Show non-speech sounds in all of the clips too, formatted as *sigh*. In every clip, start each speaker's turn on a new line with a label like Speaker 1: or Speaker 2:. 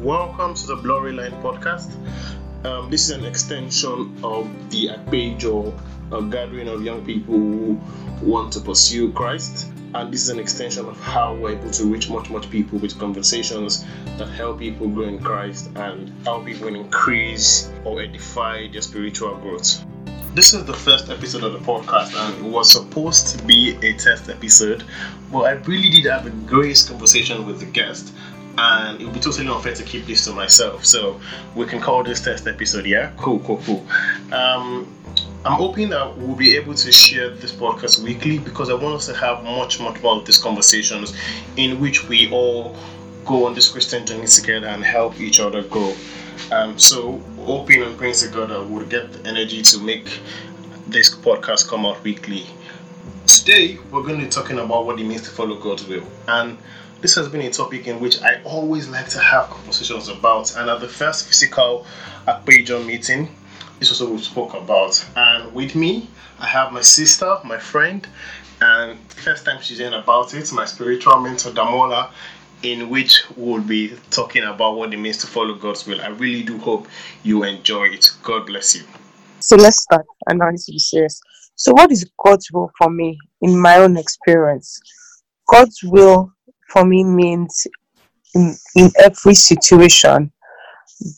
Speaker 1: Welcome to the Glory Line podcast. Um, this is an extension of the Apejo a gathering of young people who want to pursue Christ. And this is an extension of how we're able to reach much, much people with conversations that help people grow in Christ and help people increase or edify their spiritual growth. This is the first episode of the podcast, and it was supposed to be a test episode, but I really did have a great conversation with the guest and it would be totally unfair to keep this to myself. So we can call this test episode. Yeah, cool, cool, cool. Um, I'm hoping that we'll be able to share this podcast weekly because I want us to have much, much more of these conversations in which we all go on this Christian journey together and help each other grow. Um, so, hoping and praying to God that we'll get the energy to make this podcast come out weekly. Today, we're going to be talking about what it means to follow God's will. And this has been a topic in which I always like to have conversations about. And at the first physical Akpejon meeting, this was what we spoke about. And with me, I have my sister, my friend, and first time she's hearing about it, my spiritual mentor Damola, in which we'll be talking about what it means to follow God's will. I really do hope you enjoy it. God bless you.
Speaker 2: So let's start and now to be serious. So what is God's will for me in my own experience? God's will for me means in, in every situation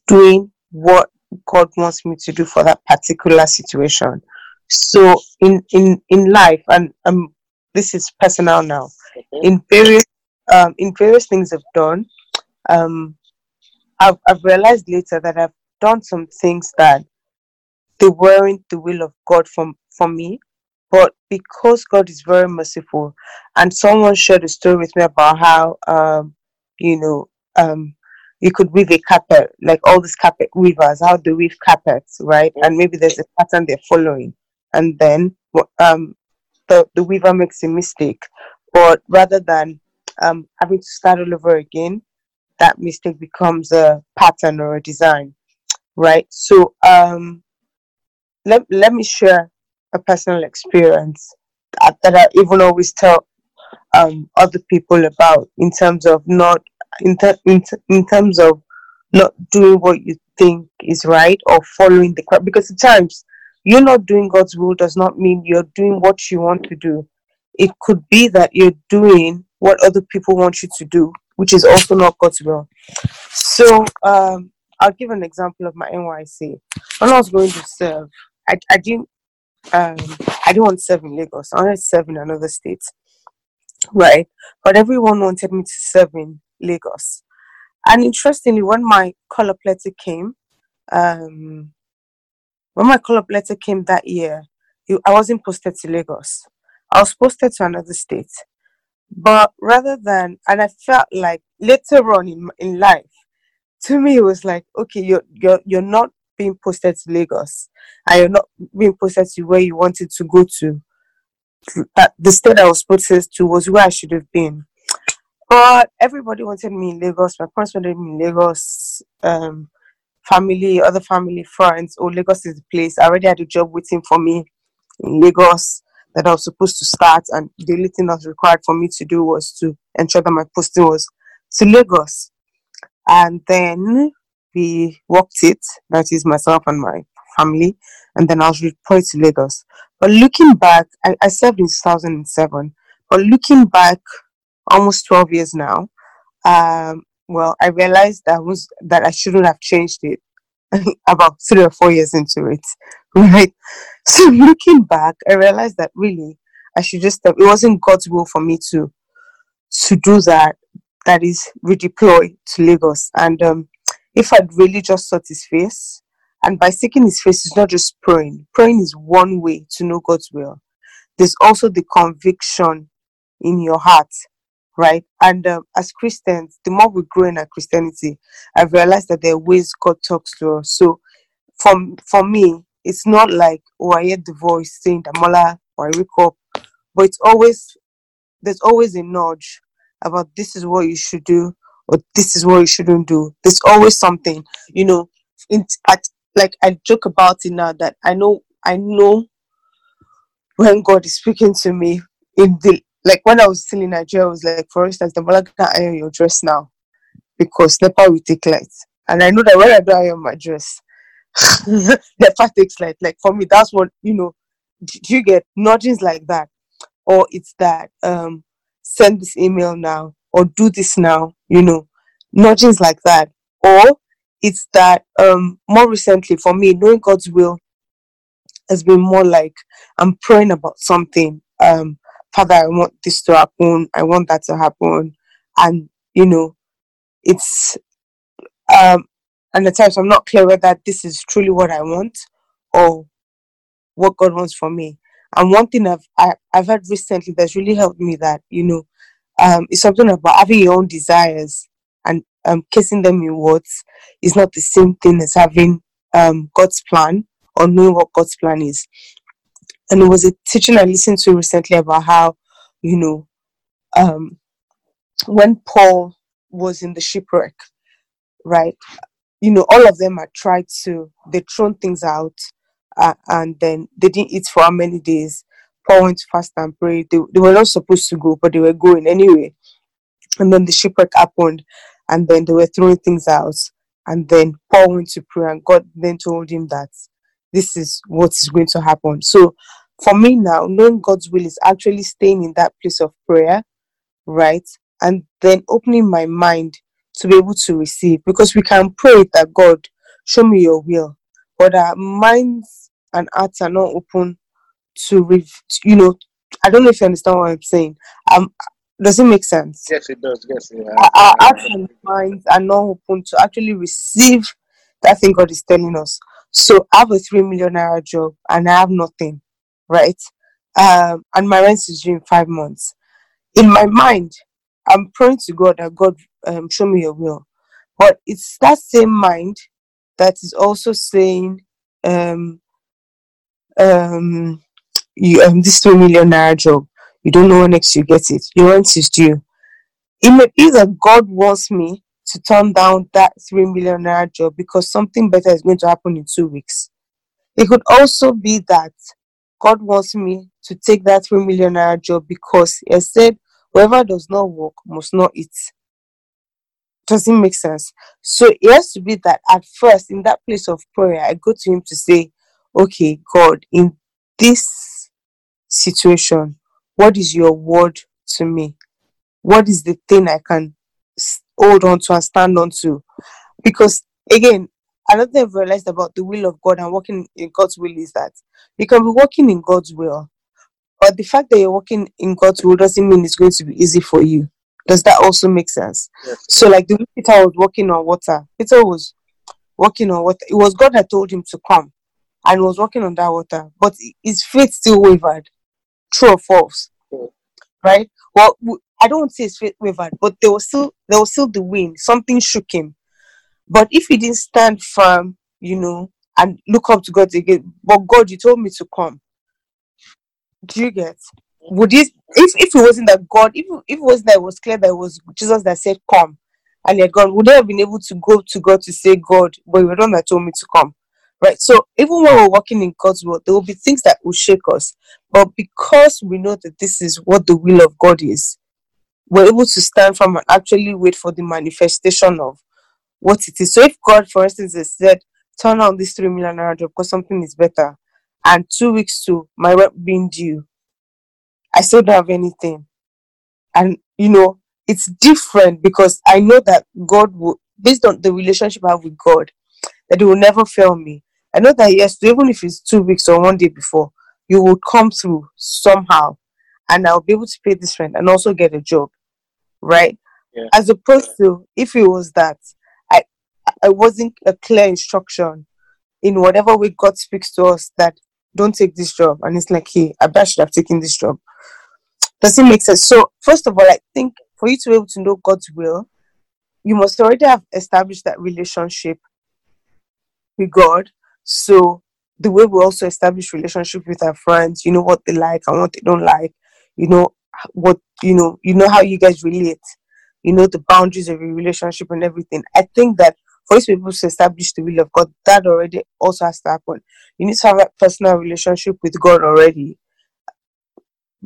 Speaker 2: doing what God wants me to do for that particular situation. So in in in life, and um, this is personal now. Mm-hmm. In various um, in various things I've done, um, I've I've realized later that I've done some things that they weren't the will of God for for me, but because God is very merciful, and someone shared a story with me about how um, you know um, you could weave a carpet, like all these carpet weavers, how they weave carpets, right? And maybe there's a pattern they're following, and then um, the the weaver makes a mistake, but rather than um, having to start all over again, that mistake becomes a pattern or a design, right? So um, let let me share a personal experience that, that I even always tell um, other people about in terms of not in, ter- in, ter- in terms of not doing what you think is right or following the crowd because at times you're not doing God's will does not mean you're doing what you want to do. It could be that you're doing what other people want you to do, which is also not God's will. So um, I'll give an example of my NYSC. When I was going to serve, I, I didn't um, I didn't want to serve in Lagos. I wanted to serve in another state, right? But everyone wanted me to serve in Lagos. And interestingly, when my call-up letter came, um, when my call-up letter came that year, I wasn't posted to Lagos. I was posted to another state. But rather than, and I felt like later on in in life, to me it was like, okay, you're you're you're not being posted to Lagos, and you're not being posted to where you wanted to go to. That the state I was posted to was where I should have been. But everybody wanted me in Lagos. My parents wanted me in Lagos. Um, family, other family, friends. Oh, Lagos is the place. I already had a job waiting for me in Lagos that I was supposed to start, and the only thing that was required for me to do was to ensure that my posting was to Lagos. And then we worked it, that is myself and my family, and then I was deployed to Lagos. But looking back, I, I served in 2007, but looking back almost 12 years now, um, well, I realized that was that I shouldn't have changed it *laughs* about three or four years into it, *laughs* right? So looking back, I realized that really I should just it wasn't God's will for me to to do that. That is redeploy to Lagos, and um, if I'd really just sought His face, and by seeking His face, it's not just praying. Praying is one way to know God's will. There's also the conviction in your heart right? And um, as Christians, the more we grow in our Christianity, I've realized that there are ways God talks to us. So, for for me, it's not like oh, I hear the voice saying Damola or I wake up, but it's always there's always a nudge about this is what you should do or this is what you shouldn't do. There's always something, you know. In, at, like I joke about it now that I know I know when God is speaking to me in the like when I was still in Nigeria, I was like, for instance, the Malaga iron your dress now because NEPA will take light. And I know that when I do iron my dress, *laughs* NEPA takes light. Like for me, that's what you know. Do you get nudgings like that? Or it's that um send this email now or do this now, you know, nudgings like that. Or it's that um more recently for me, knowing God's will has been more like I'm praying about something. Um, Father, I want this to happen, I want that to happen. And you know, it's um and at times I'm not clear whether this is truly what I want or what God wants for me. And one thing I've I, I've heard recently that's really helped me that you know um it's something about having your own desires and um them in words is not the same thing as having um God's plan or knowing what God's plan is. And it was a teaching I listened to recently about how you know um when Paul was in the shipwreck, right? You know, all of them had tried to, they thrown things out uh, and then they didn't eat for how many days. Paul went fast and pray. They, they were not supposed to go, but they were going anyway. And then the shipwreck happened and then they were throwing things out. And then Paul went to pray and God then told him that this is what is going to happen. So for me now, knowing God's will is actually staying in that place of prayer, right? and then opening my mind to be able to receive because we can pray that God show me your will, but our minds and hearts are not open to, rev- you know, I don't know if you understand what I'm saying. Um, does it make sense?
Speaker 3: Yes, it does. Yes, yeah.
Speaker 2: Our, our hearts and minds are not open to actually receive that thing God is telling us. So I have a three million naira job and I have nothing, right? Um, and my rent is due in five months. In my mind, I'm praying to God that God um, show me your will. But it's that same mind that is also saying, um, um, you um, this two million naira job, you don't know when next you get it. Your rent is due. It may be that God wants me to turn down that three million naira job because something better is going to happen in two weeks. It could also be that God wants me to take that three million naira job because He said whoever does not work must not eat. Doesn't make sense. So it has to be that at first, in that place of prayer, I go to Him to say, Okay, God, in this situation, what is your word to me? What is the thing I can hold on to and stand on to? Because again, another thing I've realized about the will of God and working in God's will is that you can be working in God's will, but the fact that you're working in God's will doesn't mean it's going to be easy for you. Does that also make sense?
Speaker 3: Yes.
Speaker 2: So, like the Peter was walking on water, Peter was walking on water. It was God that told him to come and was walking on that water, but his faith still wavered. True or false? Right? Well, I don't say faith wavered, but there was still there was still the wind. Something shook him. But if he didn't stand firm, you know, and look up to God again, but God, you told me to come. Do you get? Would it if if it wasn't that God, if if it wasn't that it was clear that it was Jesus that said come and he had gone, would they have been able to go to God to say, God, but you were the one that told me to come? Right. So even when we're walking in God's will, there will be things that will shake us. But because we know that this is what the will of God is, we're able to stand firm and actually wait for the manifestation of what it is. So if God, for instance, has said, turn on this three million naira job because something is better, and two weeks to my rent being due, I still don't have anything. And you know, it's different because I know that God will based on the relationship I have with God, that He will never fail me. I know that yes, even if it's two weeks or one day before, you will come through somehow and I'll be able to pay this rent and also get a job. Right?
Speaker 3: Yeah.
Speaker 2: As opposed to if it was that I I wasn't a clear instruction in whatever way God speaks to us that don't take this job and it's like hey I bet I should have taken this job. Does it make sense? So first of all, I think for you to be able to know God's will, you must already have established that relationship with God. So the way we also establish relationship with our friends, you know what they like and what they don't like, you know what you know, you know how you guys relate, you know the boundaries of your relationship and everything. I think that for you people to establish the will of God, that already also has to happen. You need to have a personal relationship with God already.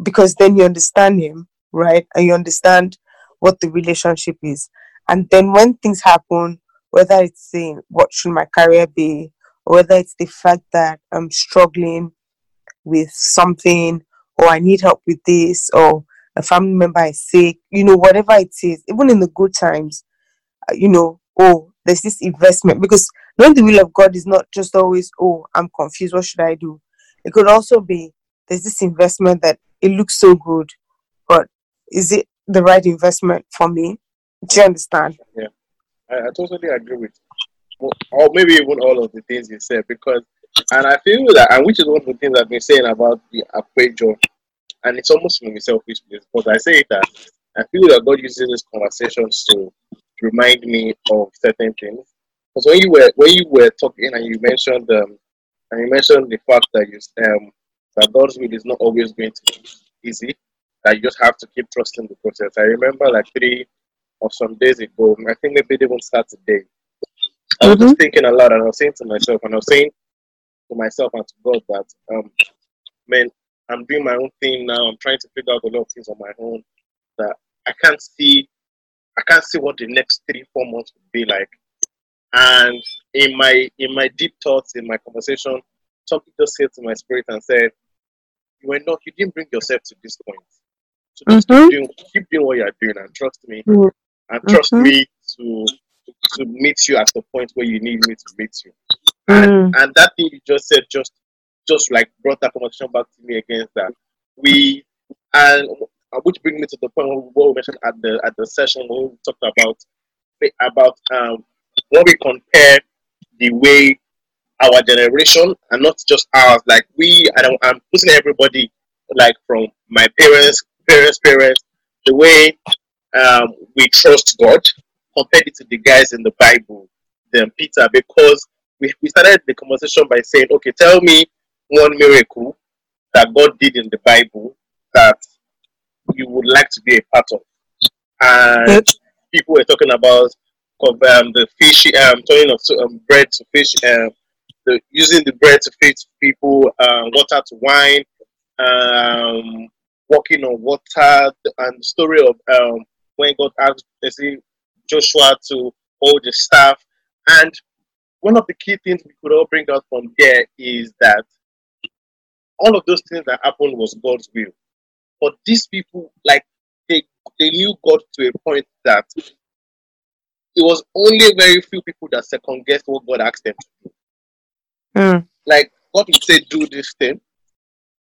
Speaker 2: Because then you understand him, right? And you understand what the relationship is. And then when things happen, whether it's saying what should my career be, whether it's the fact that I'm struggling with something, or I need help with this, or a family member is sick, you know, whatever it is, even in the good times, uh, you know, oh, there's this investment because knowing the will of God is not just always, oh, I'm confused, what should I do? It could also be there's this investment that it looks so good, but is it the right investment for me? Do you understand?
Speaker 1: Yeah, I, I totally agree with. Or maybe even all of the things you said because, and I feel that, and which is one of the things I've been saying about the Akwejo, and it's almost from a selfish but I say that I feel that God uses these conversations to remind me of certain things. Because when you were when you were talking and you mentioned um, and you mentioned the fact that you um that God's will is not always going to be easy, that you just have to keep trusting the process. I remember like three or some days ago, I think maybe even Saturday, I was mm-hmm. just thinking a lot and I was saying to myself, and I was saying to myself and to God that, um, man, I'm doing my own thing now. I'm trying to figure out a lot of things on my own that I can't see. I can't see what the next three, four months would be like. And in my in my deep thoughts, in my conversation, something just said to my spirit and said, "You were not. You didn't bring yourself to this point. So just mm-hmm. keep, doing, keep doing what you are doing, and trust me, mm-hmm. and trust mm-hmm. me to to meet you at the point where you need me to meet you." And, mm. and that thing you just said just just like brought that conversation back to me against that we and which brings me to the point what we mentioned at the at the session when we talked about about um, when we compare the way our generation and not just ours, like we, I don't, I'm putting everybody like from my parents, parents, parents, the way um, we trust God compared to the guys in the Bible, then Peter, because we, we started the conversation by saying, okay, tell me one miracle that God did in the Bible that you would like to be a part of. And people were talking about um, the fish, um, turning of um, bread to fish, um, the, using the bread to feed people, um, water to wine, um, walking on water, and the story of um, when God asked Joshua to all the staff. And one of the key things we could all bring out from there is that all of those things that happened was God's will. But these people, like, they, they knew God to a point that it was only very few people that second guessed what God asked them to do. Mm. Like God would say, "Do this thing,"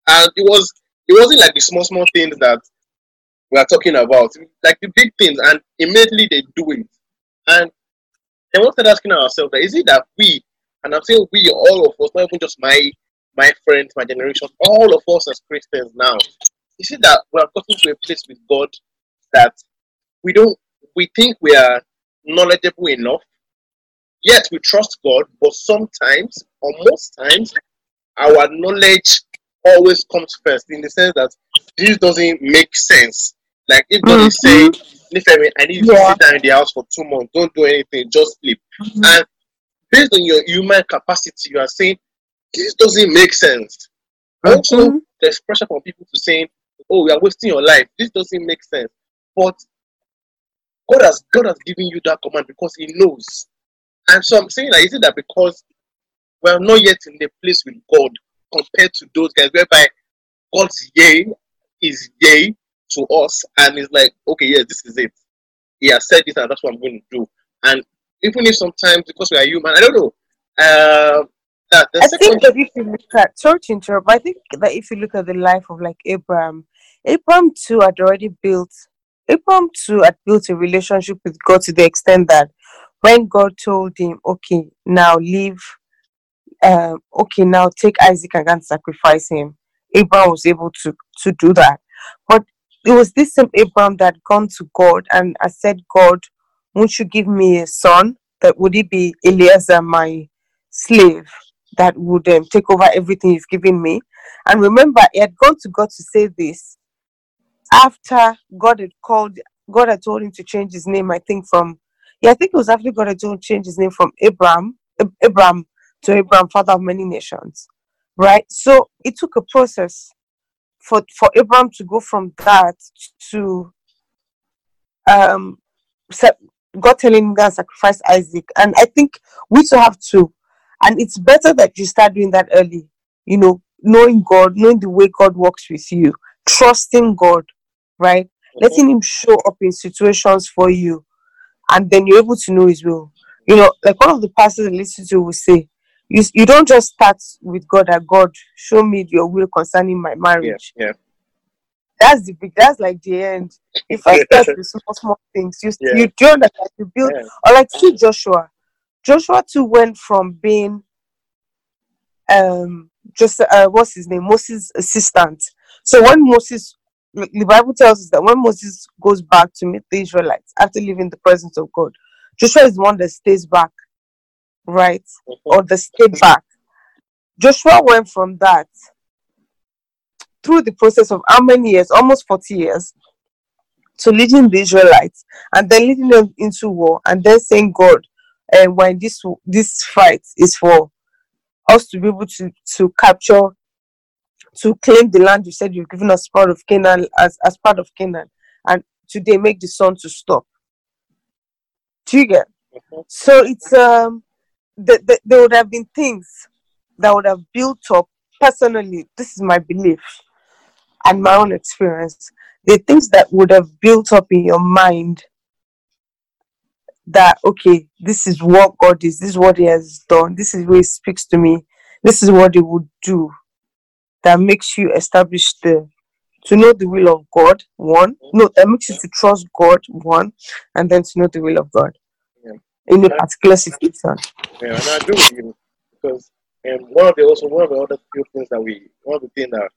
Speaker 1: and it was it wasn't like the small small things that we are talking about, like the big things, and immediately they do it. And then we started asking ourselves, is it that we, and I'm saying we, all of us, not even just my my friends, my generation, all of us as Christians now, is it that we are gotten to a place with God that we don't, we think we are knowledgeable enough. Yet we trust God, but sometimes, or most times, our knowledge always comes first in the sense that this doesn't make sense. Like if God mm-hmm. is saying, Nifemi, I need you yeah. to sit down in the house for two months, don't do anything, just sleep. Mm-hmm. And based on your human capacity, you are saying, this doesn't make sense. Mm-hmm. Also, there's pressure from people to saying, oh, you are wasting your life. This doesn't make sense. But God has God has given you that command because He knows. And so I'm saying that is it that because we're not yet in the place with God compared to those guys whereby God's yay is yay to us and it's like, okay, yes, this is it. He has said this and that's what I'm going to do. And even if sometimes because we are human, I don't know. Uh,
Speaker 2: that I think that if you look at sorry to interrupt, I think that if you look at the life of like Abraham, Abraham too had already built Abraham too had built a relationship with God to the extent that when God told him, okay, now leave, um, okay, now take Isaac and sacrifice him, Abraham was able to, to do that. But it was this same Abraham that had gone to God and I said, God, won't you give me a son? That would it be Eliezer, my slave, that would um, take over everything you've given me? And remember, he had gone to God to say this after God had called, God had told him to change his name, I think from, yeah, I think it was after God had told him to change his name from Abraham, Abraham to Abraham, father of many nations, right? So it took a process for, for Abraham to go from that to um, God telling him to sacrifice Isaac. And I think we too have to. And it's better that you start doing that early. You know, knowing God, knowing the way God works with you, trusting God, right? Mm-hmm. Letting Him show up in situations for you, and then you're able to know His will. You know, like one of the pastors I listen to will say, you, you don't just start with God that God show me your will concerning my marriage.
Speaker 1: Yeah. yeah.
Speaker 2: That's the big. That's like the end. If I start with small small things, you yeah. you do that you build. Yeah. Or like see Joshua. Joshua too went from being um just uh, what's his name Moses' assistant. So when Moses, the Bible tells us that when Moses goes back to meet the Israelites after leaving the presence of God, Joshua is the one that stays back, right, or the stay back. Joshua went from that through the process of how many years, almost 40 years, to leading the Israelites and then leading them into war and then saying, God, and uh, when this this fight is for us to be able to to capture to claim the land you said you've given us part of Canaan as, as part of Canaan and today make the sun to stop. Do you get? Mm-hmm. So it's um the, the, there would have been things that would have built up personally, this is my belief and my own experience. The things that would have built up in your mind that okay, this is what God is, this is what He has done, this is where He speaks to me, this is what He would do that makes you establish the to know the will of God, one. No, that makes you to trust God, one, and then to know the will of God. In a particular situation.
Speaker 1: Yeah, and I agree with you because and one of the also one of the other few things that we one of the things that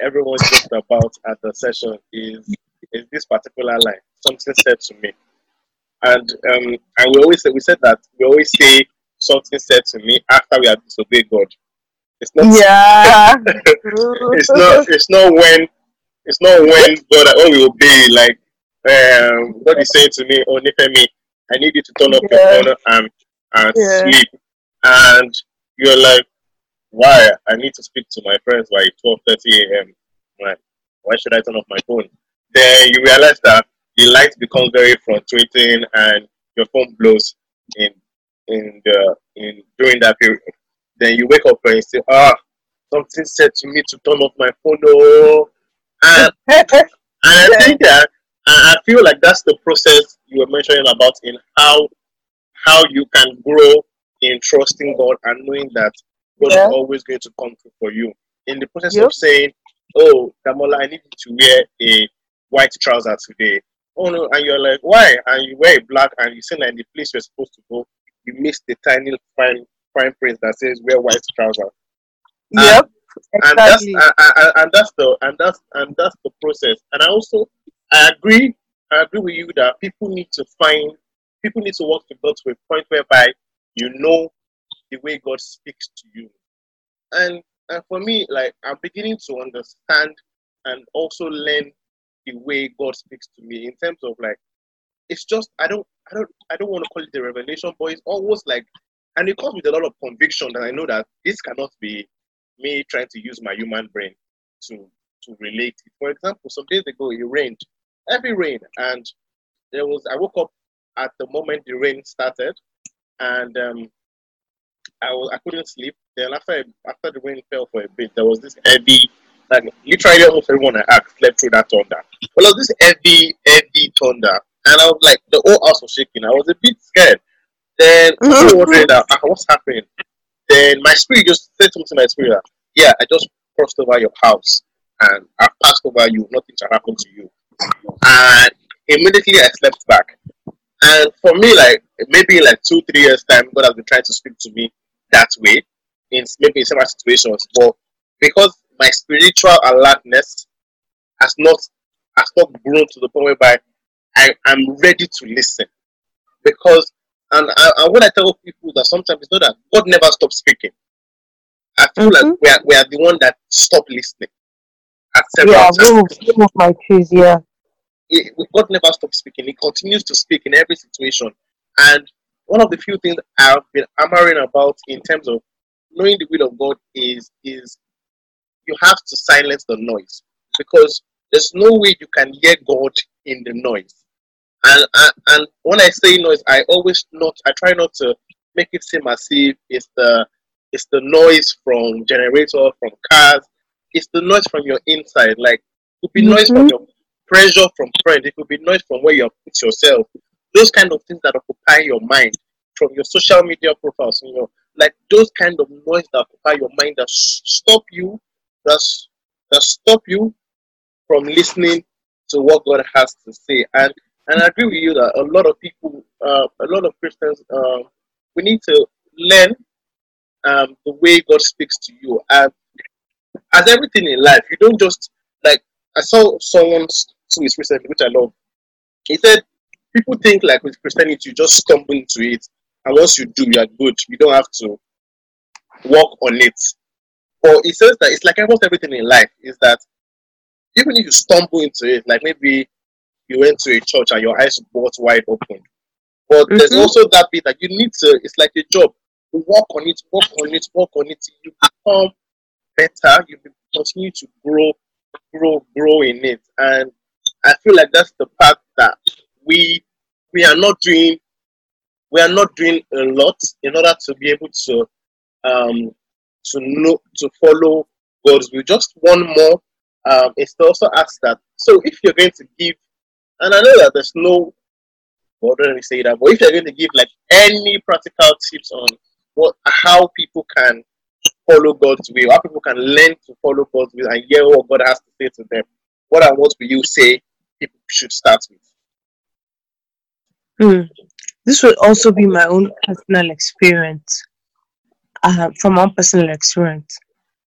Speaker 1: everyone talked about at the session is is this particular line. Something said to me. And um, and we always say we said that we always say something said to me after we have disobeyed God. It's not
Speaker 2: yeah. *laughs*
Speaker 1: it's not it's not when it's not when *laughs* God when we obey like um God is saying to me, Oh Nifemi, I need you to turn off yeah. your phone and and yeah. sleep. And you're like, Why? I need to speak to my friends by twelve thirty AM. Like, why should I turn off my phone? Then you realize that the light becomes very fluctuating and your phone blows in in the in during that period. Then you wake up and you say, ah, something said to me to turn off my phone. Oh. And, *laughs* and I think that I feel like that's the process you were mentioning about in how how you can grow in trusting God and knowing that God yeah. is always going to come through for you. In the process yep. of saying, Oh, Damola, I need you to wear a white trouser today oh no, and you're like, why? And you wear black and you see that in the place you're supposed to go, you miss the tiny fine fine print that says wear white trousers.
Speaker 2: Yep.
Speaker 1: And, exactly. and that's and, and that's the and that's and that's the process. And I also I agree I agree with you that people need to find people need to work to go to a point whereby you know the way God speaks to you. And and for me, like I'm beginning to understand and also learn the way God speaks to me in terms of like it's just I don't I don't I don't want to call it a revelation, but it's almost like and it comes with a lot of conviction that I know that this cannot be me trying to use my human brain to to relate it. For example, some days ago it rained, heavy rain, and there was I woke up at the moment the rain started, and um, I was I couldn't sleep. Then after after the rain fell for a bit, there was this heavy like literally almost everyone I asked slept through that thunder. Well, it was this heavy, heavy thunder, and I was like, the whole house was shaking. I was a bit scared. Then I *laughs* uh, what's happening? Then my spirit just said something to my spirit. yeah, I just crossed over your house and I passed over you. Nothing shall happen to you. And immediately I slept back. And for me, like maybe like two, three years time, God has been trying to speak to me that way in maybe in several situations. But because my spiritual alertness has not has not grown to the point whereby I am ready to listen. Because and, and what I tell people that sometimes it's not that God never stops speaking. I feel mm-hmm. like we are, we are the one that stop listening
Speaker 2: yeah, times. Yeah, my choose, yeah.
Speaker 1: God never stops speaking. He continues to speak in every situation. And one of the few things I've been hammering about in terms of knowing the will of God is is you have to silence the noise because there's no way you can hear God in the noise. And, and and when I say noise, I always not I try not to make it seem as if it's the it's the noise from generator, from cars. It's the noise from your inside. Like it could be mm-hmm. noise from your pressure from friends. It could be noise from where you put yourself. Those kind of things that occupy your mind from your social media profiles, you know, like those kind of noise that occupy your mind that stop you, that that stop you from listening to what God has to say. And and I agree with you that a lot of people, uh, a lot of Christians, uh, we need to learn um, the way God speaks to you. And as everything in life, you don't just like I saw someone's tweet recently, which I love. He said, People think like with Christianity, you just stumble into it, and once you do, you are good. You don't have to work on it. But he says that it's like almost everything in life is that even if you stumble into it, like maybe you went to a church and your eyes were wide open, but mm-hmm. there's also that bit that you need to. It's like a job. You work on it, work on it, work on it. You become better. You continue to grow, grow, grow in it, and I feel like that's the part that we we are not doing. We are not doing a lot in order to be able to um, to know to follow God's will. Just one more um, is to also ask that. So if you're going to give, and I know that there's no, well, don't let me say that, but if you're going to give like any practical tips on what how people can follow God's will, how people can learn to follow God's will and hear what God has to say to them, what and what will you say people should start with?
Speaker 2: Hmm. This will also be my own personal experience. Uh, from my personal experience,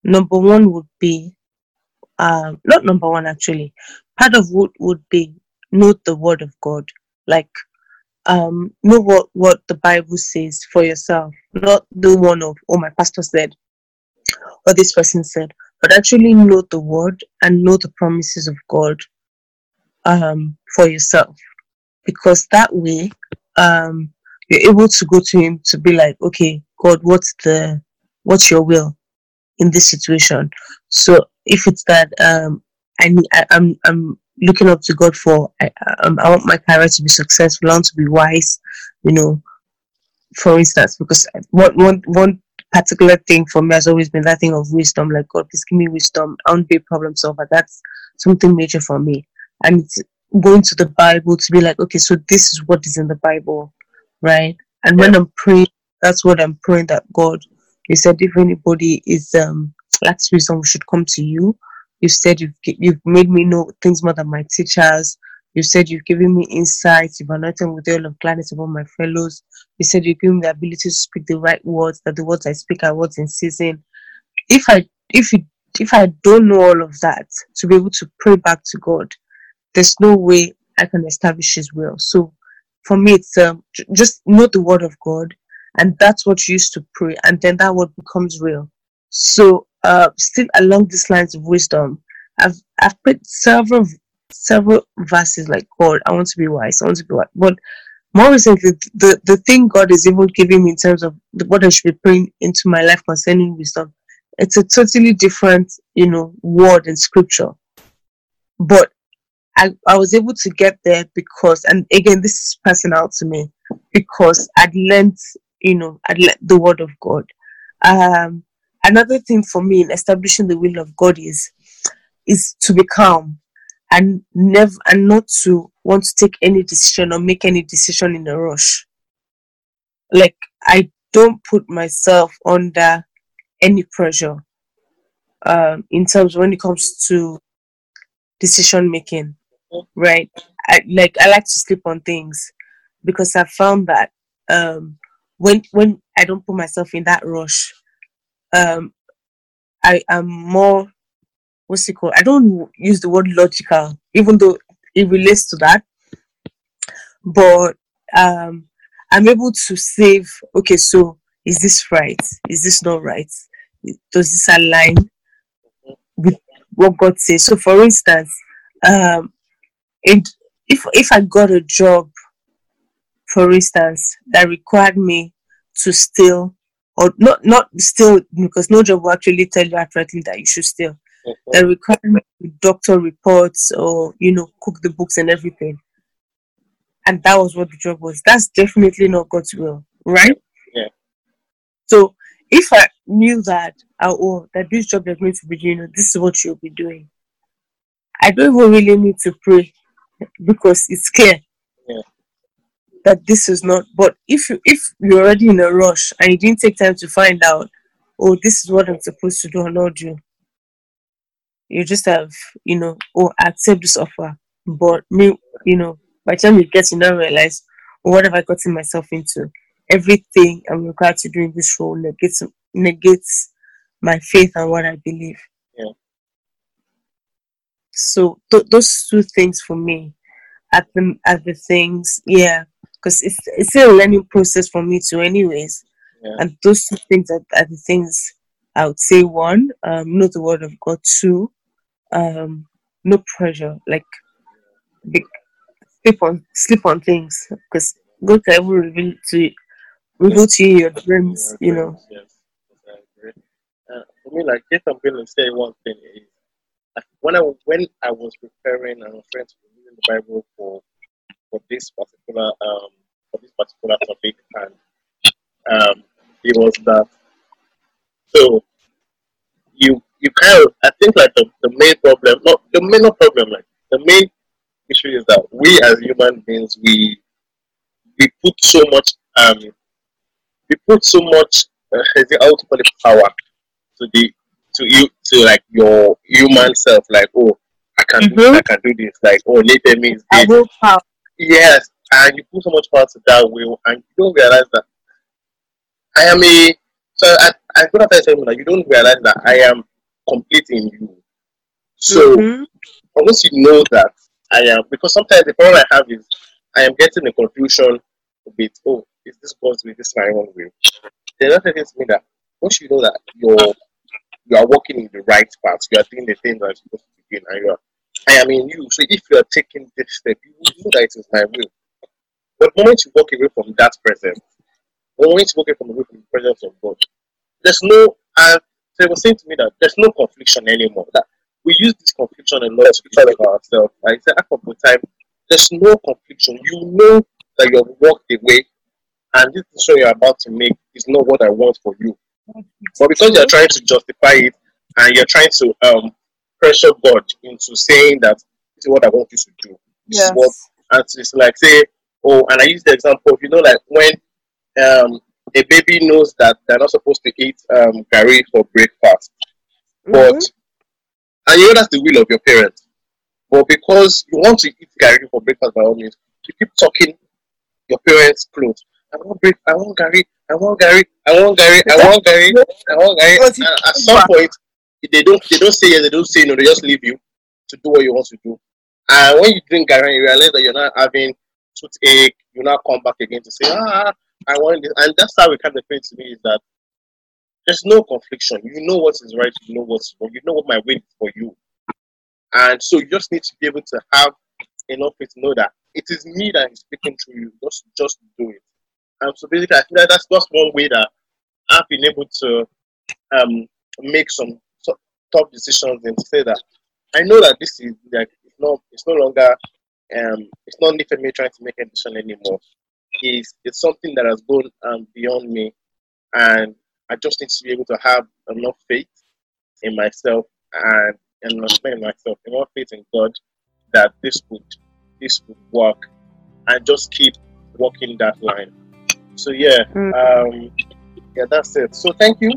Speaker 2: number one would be, um, not number one actually. Part of what would be note the word of God, like um, know what what the Bible says for yourself, not the one of oh my pastor said, or this person said, but actually know the word and know the promises of God um, for yourself. Because that way um, you're able to go to him to be like okay god what's the what's your will in this situation? So if it's that um, I, need, I I'm, I'm looking up to god for I, um, I want my career to be successful i want to be wise you know for instance because one, one, one particular thing for me has always been that thing of wisdom like god please give me wisdom i want to be a problem solver that's something major for me and it's going to the Bible to be like, okay, so this is what is in the Bible, right? And when I'm praying, that's what I'm praying that God, you said if anybody is um lacks wisdom, we should come to you. You said you've you've made me know things more than my teachers. You said you've given me insights. You've anointed with oil of gladness above my fellows. You said you've given me the ability to speak the right words. That the words I speak are words in season. If I if you if I don't know all of that, to be able to pray back to God, there's no way I can establish His will. So for me, it's um, just know the Word of God, and that's what you used to pray, and then that word becomes real. So uh, still along these lines of wisdom, I've I've put several several verses like God, I want to be wise, I want to be wise, but more recently, the, the thing God is even giving me in terms of the, what I should be praying into my life concerning wisdom, it's a totally different, you know, word in scripture. But I, I was able to get there because, and again, this is personal to me because I'd learned, you know, I'd learned the word of God. Um, another thing for me in establishing the will of God is, is to be calm and never, and not to want to take any decision or make any decision in a rush. Like, I don't put myself under any pressure um, in terms when it comes to decision making right? I like I like to sleep on things because I found that um, when when I don't put myself in that rush, um, I am more what's it called? I don't use the word logical, even though it relates to that. But um, I'm able to save. Okay, so is this right? Is this not right? Does this align with what God says? So, for instance, um, it if if I got a job, for instance, that required me to steal or not not steal because no job will actually tell you accurately that you should steal. Mm-hmm. That to doctor reports or you know cook the books and everything. and that was what the job was. That's definitely not God's will, right?
Speaker 1: Yeah.
Speaker 2: So if I knew that, oh, that this job you're going to be doing, this is what you'll be doing, I don't even really need to pray because it's clear
Speaker 1: Yeah.
Speaker 2: that this is not. But if you if you're already in a rush and you didn't take time to find out, oh, this is what I'm supposed to do or not do, you just have you know, oh, accept this offer. But me, you know, by the time you get to now realize, oh, what have I gotten myself into? Everything I'm required to do in this role negates negates my faith and what I believe.
Speaker 1: Yeah.
Speaker 2: So th- those two things for me are the are the things, yeah, because it's it's a learning process for me too, anyways.
Speaker 1: Yeah.
Speaker 2: And those two things are, are the things I would say. One, um, know the word of God. Two, um, no pressure. Like, big, sleep on sleep on things because God can even reveal to reveal to you your dreams. You know.
Speaker 1: Yes, yes, I agree. Uh, for me, like if I'm going to say one thing is, like, when I when I was preparing and trying to reading the Bible for for this particular um for this particular topic, and um, it was that. So you you kind of I think like the, the main problem, not the main not problem, like the main issue is that we as human beings we we put so much um we put so much uh, is it how to call it power to the to you to like your human self like oh I can do
Speaker 2: Mhm.
Speaker 1: I can do this like oh later means
Speaker 2: I
Speaker 1: this
Speaker 2: power.
Speaker 1: yes and you put so much power to that will and you don't realize that I am a so I I could have said that you don't realize that I am complete in you so
Speaker 2: Mhm.
Speaker 1: once you know that I am, because sometimes the problem I have is I am getting a confusion with, oh, is this God's will, this my own will? The other thing is me that once you know that you're you are walking in the right path, you are doing the things that you're supposed to be doing, and you are, I am in you. So if you are taking this step, you will know that it is my will. But the moment you walk away from that presence, the moment you walk away from, away from the presence of God, there's no, and they were saying to me that there's no confliction anymore. That we use this confliction a lot to talk about ourselves. Like I said, after the time, there's no confliction. You know that you have walked away, and this decision you're about to make is not what I want for you. But because you're trying to justify it and you're trying to um, pressure God into saying that this is what I want you to do. This is what and it's like say, oh, and I use the example you know, like when um, a baby knows that they're not supposed to eat um, curry for breakfast, but
Speaker 2: Mhm.
Speaker 1: and you know that's the will of your parents. But because you want to eat curry for breakfast by all means, you keep talking your parents' close. I want break. I want curry. I want curry. I want curry. I want curry. I want curry. *laughs* And at some point, they don't. They don't say yes. They don't say no. They just leave you to do what you want to do. And when you drink curry, you realize that you're not having toothache. You now come back again to say, ah, I want this. And that's how it kind of feels to me is that there's no confliction. You know what is right. You know what's wrong. You know what my way is for you. And so you just need to be able to have enough faith to know that it is me that is speaking through you. Just just do it. And so basically, I think that that's just one way that I've been able to um, make some so- tough decisions and to say that I know that this is like it's not it's no longer um it's not for me trying to make a decision anymore. It's it's something that has gone um, beyond me, and I just need to be able to have enough faith in myself and and in myself, enough faith in God that this would this would work, and just keep walking that line. So yeah,
Speaker 2: Mm.
Speaker 1: um, yeah, that's it. So thank you,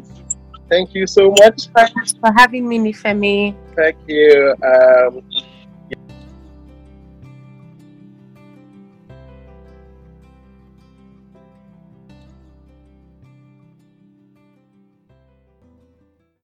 Speaker 1: thank you so much.
Speaker 2: Thanks for having me, Nifemi.
Speaker 1: Thank you. Um,